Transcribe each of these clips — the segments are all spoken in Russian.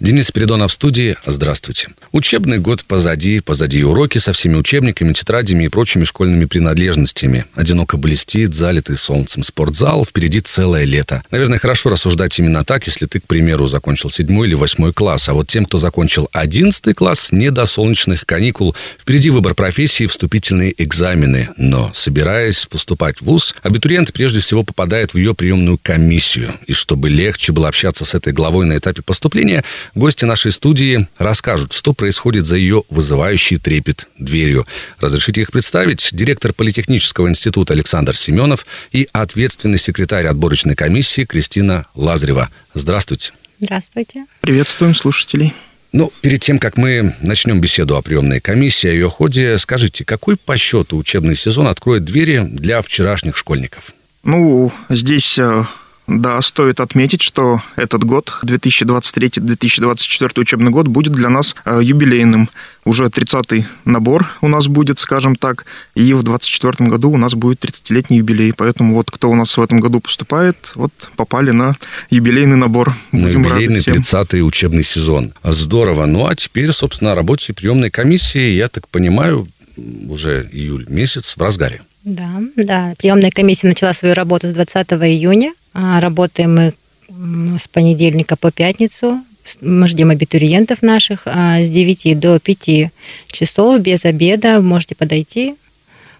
Денис Спиридонов в студии. Здравствуйте. Учебный год позади, позади уроки со всеми учебниками, тетрадями и прочими школьными принадлежностями. Одиноко блестит, залитый солнцем спортзал, впереди целое лето. Наверное, хорошо рассуждать именно так, если ты, к примеру, закончил седьмой или восьмой класс. А вот тем, кто закончил одиннадцатый класс, не до солнечных каникул. Впереди выбор профессии, вступительные экзамены. Но, собираясь поступать в ВУЗ, абитуриент прежде всего попадает в ее приемную комиссию. И чтобы легче было общаться с этой главой на этапе поступления, Гости нашей студии расскажут, что происходит за ее вызывающий трепет дверью. Разрешите их представить? Директор Политехнического института Александр Семенов и ответственный секретарь отборочной комиссии Кристина Лазарева. Здравствуйте. Здравствуйте. Приветствуем слушателей. Ну, перед тем, как мы начнем беседу о приемной комиссии, о ее ходе, скажите, какой по счету учебный сезон откроет двери для вчерашних школьников? Ну, здесь э, да, стоит отметить, что этот год, 2023-2024 учебный год, будет для нас э, юбилейным. Уже 30-й набор у нас будет, скажем так, и в 2024 году у нас будет 30-летний юбилей. Поэтому вот кто у нас в этом году поступает, вот попали на юбилейный набор. Будем на юбилейный 30-й учебный сезон. Здорово. Ну а теперь, собственно, о работе приемной комиссии, я так понимаю, уже июль месяц в разгаре. Да, да. Приемная комиссия начала свою работу с 20 июня. А, работаем мы с понедельника по пятницу. Мы ждем абитуриентов наших а, с 9 до 5 часов без обеда. Можете подойти,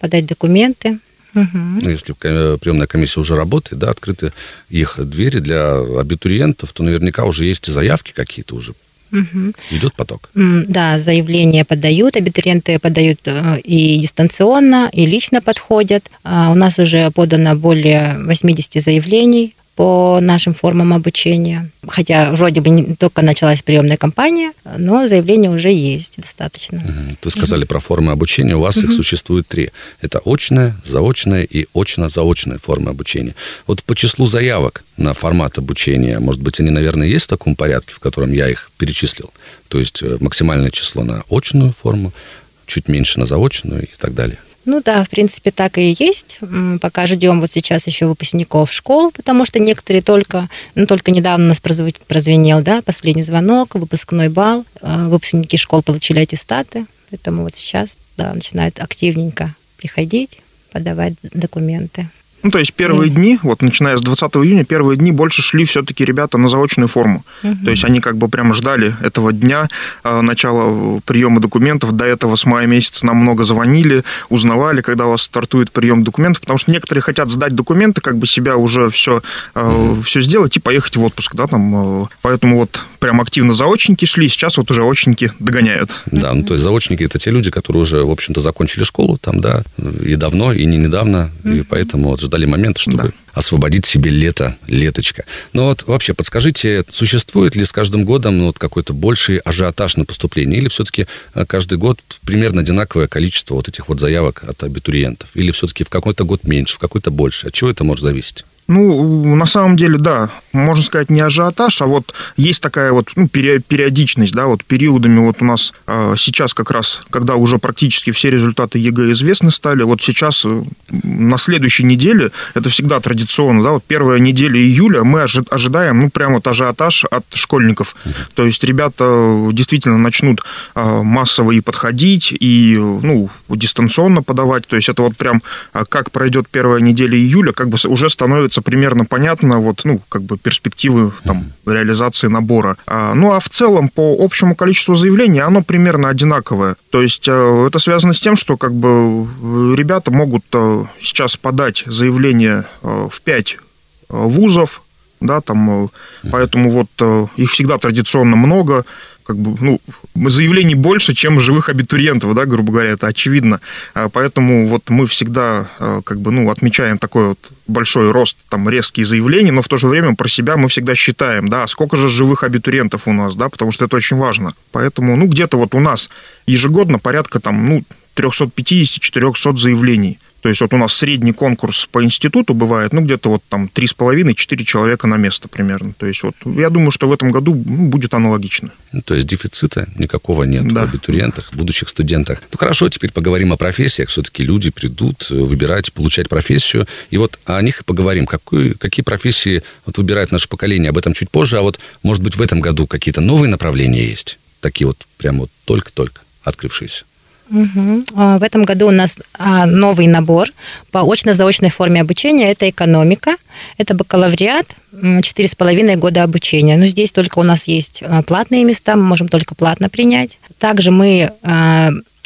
подать документы. Угу. Если приемная комиссия уже работает, да, открыты их двери для абитуриентов, то наверняка уже есть заявки какие-то уже Угу. Идет поток. Да, заявления подают, абитуриенты подают э, и дистанционно, и лично подходят. А у нас уже подано более 80 заявлений по нашим формам обучения. Хотя вроде бы не только началась приемная кампания, но заявления уже есть достаточно. Угу. Вы сказали про формы обучения. У вас угу. их существует три. Это очная, заочная и очно-заочная формы обучения. Вот по числу заявок на формат обучения, может быть, они, наверное, есть в таком порядке, в котором я их перечислил? То есть э, максимальное число на очную форму, чуть меньше на заочную и так далее. Ну да, в принципе, так и есть. Пока ждем вот сейчас еще выпускников школ, потому что некоторые только, ну, только недавно у нас прозвенел, да, последний звонок, выпускной бал. А, выпускники школ получили аттестаты, поэтому вот сейчас, да, начинают активненько приходить, подавать документы. Ну, то есть первые mm. дни, вот начиная с 20 июня, первые дни больше шли все-таки ребята на заочную форму. Mm-hmm. То есть они как бы прямо ждали этого дня, э, начала приема документов. До этого с мая месяца нам много звонили, узнавали, когда у вас стартует прием документов, потому что некоторые хотят сдать документы, как бы себя уже все, mm-hmm. все сделать и поехать в отпуск, да, там. Э, поэтому вот прям активно заочники шли, сейчас вот уже очники догоняют. Да, ну то есть заочники это те люди, которые уже, в общем-то, закончили школу там, да, и давно, и не недавно, mm-hmm. и поэтому вот ждали момент, чтобы да. освободить себе лето, леточко. Но вот вообще подскажите, существует ли с каждым годом ну, вот какой-то больший ажиотаж на поступление? Или все-таки э, каждый год примерно одинаковое количество вот этих вот заявок от абитуриентов? Или все-таки в какой-то год меньше, в какой-то больше? От чего это может зависеть? Ну, на самом деле, да, можно сказать, не ажиотаж, а вот есть такая вот ну, периодичность, да, вот периодами вот у нас э, сейчас как раз, когда уже практически все результаты ЕГЭ известны стали, вот сейчас э, на следующей неделе, это всегда традиционно, да, вот первая неделя июля мы ожидаем, ну, прям вот ажиотаж от школьников. То есть ребята действительно начнут э, массово и подходить, и, ну, дистанционно подавать, то есть это вот прям как пройдет первая неделя июля, как бы уже становится становится примерно понятно, вот, ну, как бы перспективы там, реализации набора. А, ну, а в целом, по общему количеству заявлений, оно примерно одинаковое. То есть э, это связано с тем, что как бы э, ребята могут э, сейчас подать заявление в 5 вузов, да, там, поэтому вот их всегда традиционно много, как бы, ну, заявлений больше, чем живых абитуриентов, да, грубо говоря, это очевидно. А, поэтому вот мы всегда, а, как бы, ну, отмечаем такой вот большой рост, там, резкие заявления, но в то же время про себя мы всегда считаем, да, сколько же живых абитуриентов у нас, да, потому что это очень важно. Поэтому, ну, где-то вот у нас ежегодно порядка, там, ну, 350-400 заявлений. То есть вот у нас средний конкурс по институту бывает, ну, где-то вот там 3,5-4 человека на место примерно. То есть вот я думаю, что в этом году ну, будет аналогично. Ну, то есть дефицита никакого нет да. в абитуриентах, будущих студентах. Ну, хорошо, теперь поговорим о профессиях. Все-таки люди придут э, выбирать, получать профессию. И вот о них и поговорим. Какой, какие профессии вот выбирает наше поколение? Об этом чуть позже. А вот, может быть, в этом году какие-то новые направления есть? Такие вот прямо вот только-только открывшиеся. Угу. В этом году у нас а, новый набор по очно-заочной форме обучения. Это экономика, это бакалавриат, четыре с половиной года обучения. Но здесь только у нас есть а, платные места, мы можем только платно принять. Также мы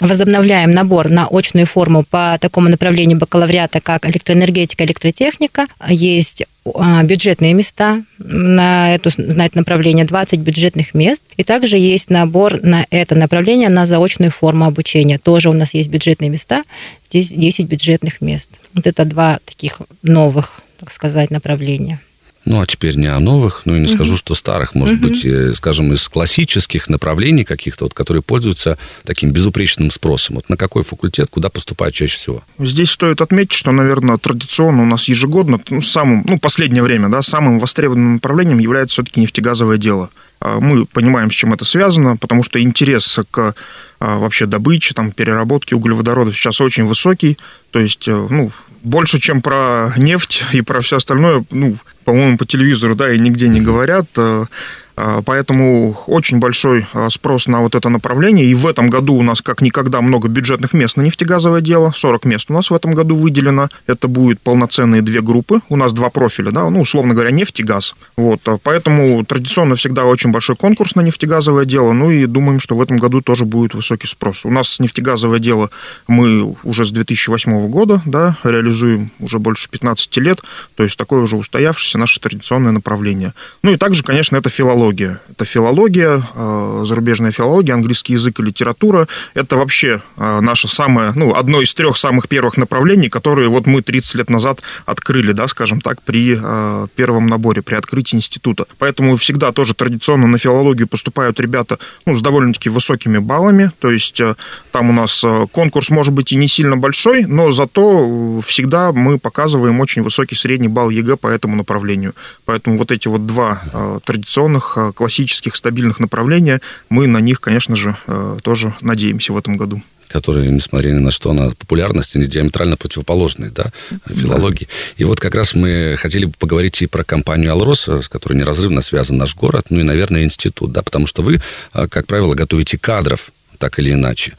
возобновляем набор на очную форму по такому направлению бакалавриата, как электроэнергетика, электротехника. Есть а, бюджетные места на, эту, на это направление, 20 бюджетных мест. И также есть набор на это направление на заочную форму обучения. Тоже у нас есть бюджетные места, здесь 10 бюджетных мест. Вот это два таких новых, так сказать, направления. Ну, а теперь не о новых, ну и не угу. скажу, что старых, может угу. быть, э, скажем, из классических направлений каких-то, вот, которые пользуются таким безупречным спросом. Вот на какой факультет, куда поступают чаще всего? Здесь стоит отметить, что, наверное, традиционно у нас ежегодно, ну, самым, ну, последнее время, да, самым востребованным направлением является все-таки нефтегазовое дело. А мы понимаем, с чем это связано, потому что интерес к вообще добыче, там, переработке углеводородов сейчас очень высокий. То есть, э, ну, больше, чем про нефть и про все остальное, ну, по-моему, по телевизору, да, и нигде не говорят. А, поэтому очень большой а, спрос на вот это направление. И в этом году у нас как никогда много бюджетных мест на нефтегазовое дело. 40 мест у нас в этом году выделено. Это будут полноценные две группы. У нас два профиля, да, ну, условно говоря, нефть и газ. Вот, а, поэтому традиционно всегда очень большой конкурс на нефтегазовое дело. Ну и думаем, что в этом году тоже будет высокий спрос. У нас нефтегазовое дело мы уже с 2008 года, да, реализуем уже больше 15 лет. То есть такое уже устоявшееся наше традиционное направление. Ну и также, конечно, это филология филология. Это филология, э, зарубежная филология, английский язык и литература. Это вообще э, наше самое, ну, одно из трех самых первых направлений, которые вот мы 30 лет назад открыли, да, скажем так, при э, первом наборе, при открытии института. Поэтому всегда тоже традиционно на филологию поступают ребята ну, с довольно-таки высокими баллами. То есть там у нас конкурс может быть и не сильно большой, но зато всегда мы показываем очень высокий средний балл ЕГЭ по этому направлению. Поэтому вот эти вот два традиционных Э, классических стабильных направления, мы на них, конечно же, э, тоже надеемся в этом году которые, несмотря ни на что, на популярность, они диаметрально противоположные, да, филологии. Да. И вот как раз мы хотели бы поговорить и про компанию «Алроса», с которой неразрывно связан наш город, ну и, наверное, институт, да, потому что вы, э, как правило, готовите кадров, так или иначе.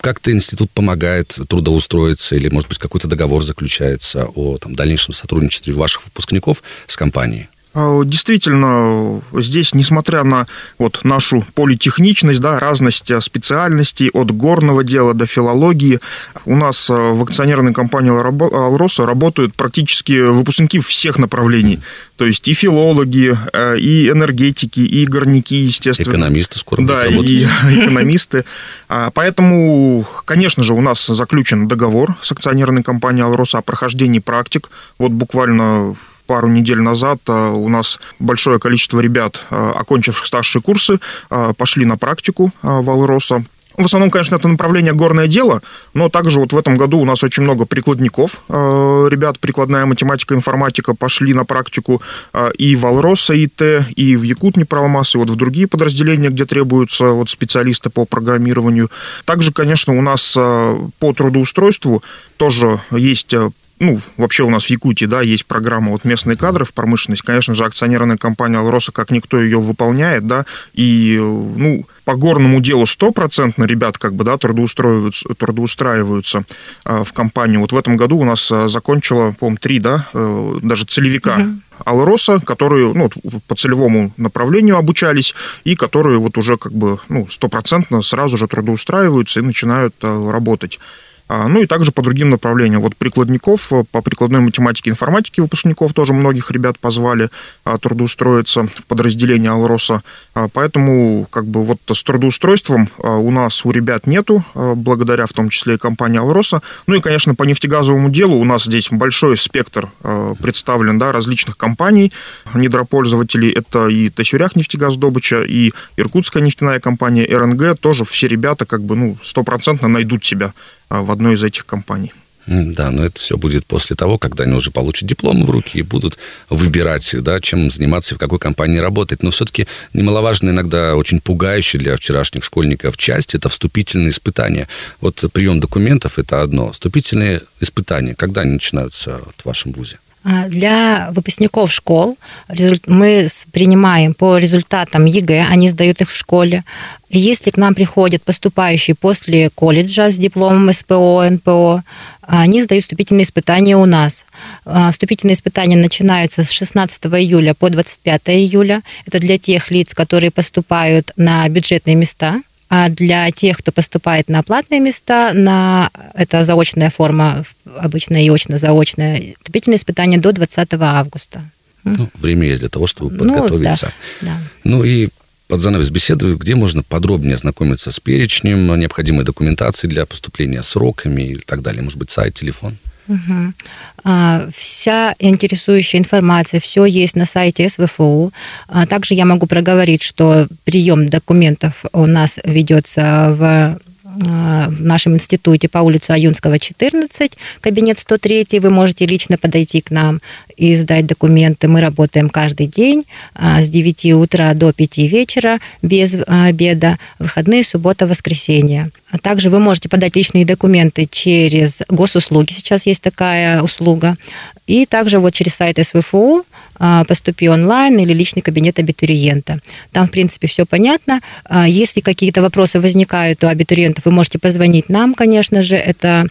Как-то институт помогает трудоустроиться или, может быть, какой-то договор заключается о там, дальнейшем сотрудничестве ваших выпускников с компанией? А, действительно, здесь, несмотря на вот нашу политехничность, да, разность э, специальностей от горного дела до филологии, у нас э, в акционерной компании «Алроса» работают практически выпускники всех направлений. То есть и филологи, э, и энергетики, и горняки, естественно. Экономисты скоро Да, и экономисты. А, поэтому, конечно же, у нас заключен договор с акционерной компанией «Алроса» о прохождении практик. Вот буквально пару недель назад а, у нас большое количество ребят, а, окончивших старшие курсы, а, пошли на практику в Алроса. В основном, конечно, это направление горное дело, но также вот в этом году у нас очень много прикладников. Ребят, прикладная математика, информатика пошли на практику и в Алроса ИТ, и в Якут и вот в другие подразделения, где требуются вот специалисты по программированию. Также, конечно, у нас по трудоустройству тоже есть ну, вообще у нас в Якутии, да, есть программа вот местные кадры в промышленность. Конечно же, акционерная компания «Алроса» как никто ее выполняет, да, и, ну, по горному делу стопроцентно ребят как бы, да, трудоустраиваются, трудоустраиваются в компанию. Вот в этом году у нас э, закончила, по-моему, три, да, э, даже целевика угу. Алроса, которые ну, по целевому направлению обучались и которые вот уже как бы ну, стопроцентно сразу же трудоустраиваются и начинают работать. А, ну и также по другим направлениям. Вот прикладников, э, по прикладной математике и информатике выпускников тоже многих ребят позвали а, трудоустроиться в подразделение Алроса. А, поэтому как бы вот с трудоустройством у нас у ребят нету, благодаря в том числе и компании Алроса. Ну и, конечно, по нефтегазовому делу у нас здесь большой спектр представлен да, различных компаний, недропользователей. Это и Тасюрях нефтегаздобыча, и Иркутская нефтяная компания, РНГ. Тоже все ребята как бы ну, стопроцентно найдут себя в одной из этих компаний. Да, но это все будет после того, когда они уже получат дипломы в руки и будут выбирать, да, чем заниматься в какой компании работать. Но все-таки немаловажно, иногда очень пугающая для вчерашних школьников часть – это вступительные испытания. Вот прием документов – это одно. Вступительные испытания, когда они начинаются в вашем ВУЗе? А, для выпускников школ мы принимаем по результатам ЕГЭ, они сдают их в школе. Если к нам приходят поступающие после колледжа с дипломом СПО, НПО, они сдают вступительные испытания у нас. А, вступительные испытания начинаются с 16 июля по 25 июля. Это для тех лиц, которые поступают на бюджетные места а для тех, кто поступает на платные места, на это заочная форма, обычно и очно-заочная, вступительное испытание до 20 августа. Ну, время есть для того, чтобы подготовиться. Ну, да, да. ну и под занавес беседы, где можно подробнее ознакомиться с перечнем необходимой документации для поступления, сроками и так далее? Может быть, сайт, телефон? Угу. Вся интересующая информация, все есть на сайте СВФУ. А также я могу проговорить, что прием документов у нас ведется в а, в нашем институте по улице Аюнского, 14, кабинет 103. Вы можете лично подойти к нам и сдать документы. Мы работаем каждый день а, с 9 утра до 5 вечера без а, обеда, выходные, суббота, воскресенье. А также вы можете подать личные документы через госуслуги, сейчас есть такая услуга, и также вот через сайт СВФУ поступи онлайн или личный кабинет абитуриента. Там, в принципе, все понятно. Если какие-то вопросы возникают у абитуриентов, вы можете позвонить нам, конечно же, это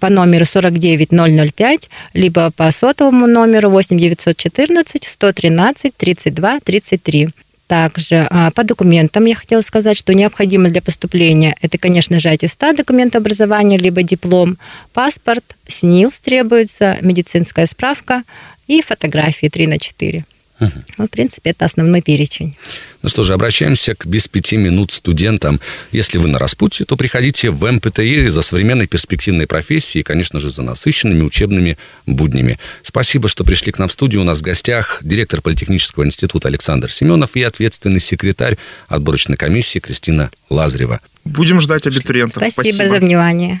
по номеру 49005, либо по сотовому номеру номеру 8 914 113 32 33. Также а, по документам я хотела сказать, что необходимо для поступления это, конечно же, аттестат, документ образования, либо диплом, паспорт, СНИЛС требуется, медицинская справка и фотографии 3 на 4. Угу. Ну, в принципе, это основной перечень. Ну что же, обращаемся к без пяти минут студентам. Если вы на распутье, то приходите в МПТИ за современной перспективной профессией и, конечно же, за насыщенными учебными буднями. Спасибо, что пришли к нам в студию. У нас в гостях директор Политехнического института Александр Семенов и ответственный секретарь отборочной комиссии Кристина Лазарева. Будем ждать абитуриентов. Спасибо, Спасибо. за внимание.